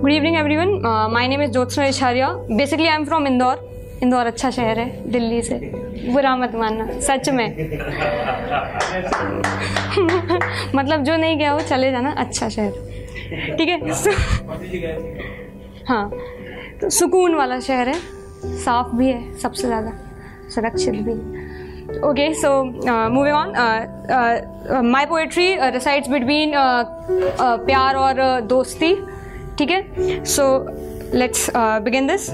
Good evening everyone my name is Jyotsna Isharia basically I am from Indore Indore अच्छा शहर है दिल्ली से। बुरा मत मानना सच में। मतलब जो नहीं गया वो चले जाना अच्छा शहर। ठीक है? हाँ। तो सुकून वाला शहर है। साफ़ भी है सबसे ज़्यादा। सुरक्षित भी okay so moving on my poetry resides between प्यार और uh, दोस्ती। ठीक है? सो लेट्स बिगिन दिस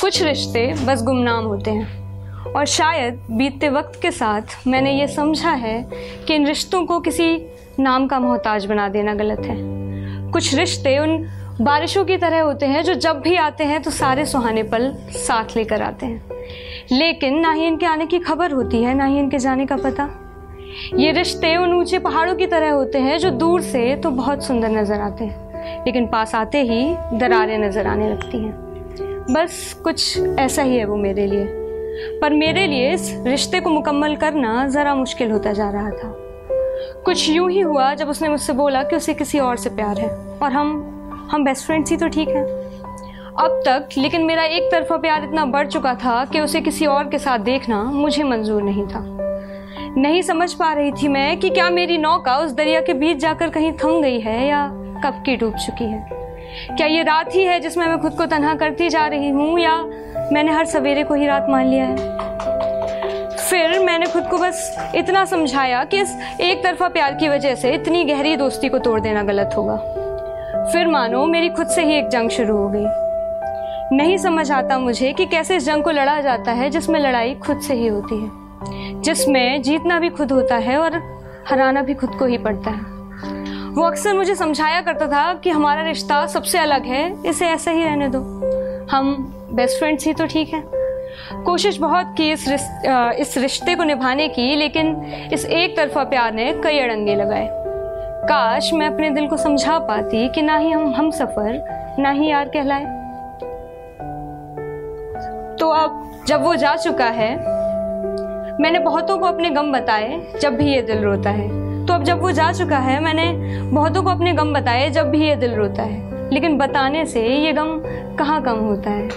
कुछ रिश्ते बस गुमनाम होते हैं और शायद बीतते वक्त के साथ मैंने ये समझा है कि इन रिश्तों को किसी नाम का मोहताज बना देना गलत है। कुछ रिश्ते उन बारिशों की तरह होते हैं जो जब भी आते हैं तो सारे सुहाने पल साथ लेकर आते हैं। लेकिन ना ही इनके आने की खबर होती है, ना ही इनके जाने का पता। ये रिश्ते उन ऊँचे पहाड़ों की तरह होते हैं जो दूर से तो बहुत सुंदर नज़र आते हैं, लेकिन पास आते ही दरारें नज़र आने लगती हैं। बस कुछ ऐसा ही है वो मेरे लिए। पर मेरे लिए इस रिश्ते को मुकम्मल करना ज़रा मुश्किल होता जा रहा था। कुछ यूँ ही हुआ जब उसने मुझसे बोला कि उसे किसी और से प्यार है, और हम हम बेस्ट फ्रेंड्स ही तो ठीक हैं। अब तक, लेकिन मेरा एक तरफा प्यार इतना बढ़ चुका था कि उसे किसी और के साथ देखना मुझे मंजूर नहीं था। नहीं समझ पा रही थी मैं कि क्या मेरी नौका उस दरिया के बीच जाकर कहीं थम गई है या कब की डूब चुकी है। क्या ये रात ही है जिसमें मैं खुद को तनहा करती जा रही हूँ या मैंने हर सवेरे को ही रात मान लिया है? फिर मैंने खुद को बस इतना समझाया कि इस एक तरफा प्यार की वजह से इतनी गहरी दोस्ती को तोड़ देना गलत होगा। फिर मानो मेरी खुद से ही एक जंग शुरू हो गई। नहीं समझ आता मुझे कि कैसे इस जंग को लड़ा जाता है जिसमें लड़ाई खुद से ही होती है। जिसमें जीतना भी खुद होता है और हराना भी खुद को ही पड़ता है। वो अक्सर मुझे समझाया करता था कि हमारा रिश्ता सबसे अलग है, इसे ऐसे ही रहने दो। हम बेस्ट फ्रेंड्स ही तो ठीक है। कोशिश बहुत की इस रिश्ते इस रिश्ते को निभाने की, लेकिन इस एक तरफा प्यार ने कई अड़ंगे लगाए। काश मैं अपने दिल को समझा पाती कि ना ही हम हम सफ़र, ना ही यार कहलाए। तो अब जब वो जा चुका है मैंने बहुतों को अपने गम बताए जब भी ये दिल रोता है। तो अब जब वो जा चुका है, मैंने बहुतों को अपने गम बताए जब भी ये दिल रोता है। लेकिन बताने से ये गम कहाँ कम होता है?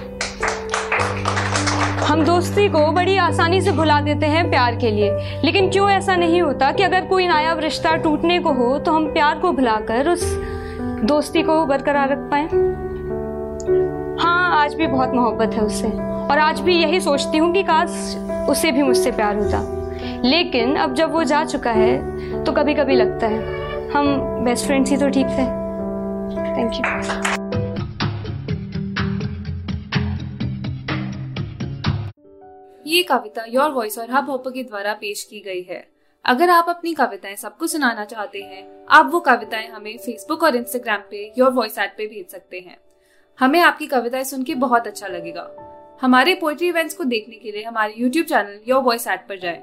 हम दोस्ती को बड़ी आसानी से भुला देते हैं प्यार के लिए। लेकिन क्यों ऐसा नहीं होता कि अगर कोई नायाब रिश्ता टूटने को हो तो हम प्यार को भुलाकर उस दोस्ती को बरकरार रख पाए? हाँ आज भी बहुत मोहब्बत है उससे। और आज भी यही सोचती हूँ कि काश उसे भी मुझसे प्यार होता। लेकिन अब जब वो जा चुका है तो कभी कभी लगता है, हम बेस्ट फ्रेंड्स ही तो ठीक थे। थैंक यू ये कविता योर वॉइस और हब हॉपर के द्वारा पेश की गई है। अगर आप अपनी कविताएँ सबको सुनाना चाहते हैं, आप वो कविताएँ हमें फेसबुक और इंस्टाग्राम पे योर वॉइस ऐप पे भेज सकते हैं। हमें आपकी कविताएँ सुन के बहुत अच्छा लगेगा। हमारे पोएट्री इवेंट्स को देखने के लिए हमारे YouTube channel your voice at पर जाएँ।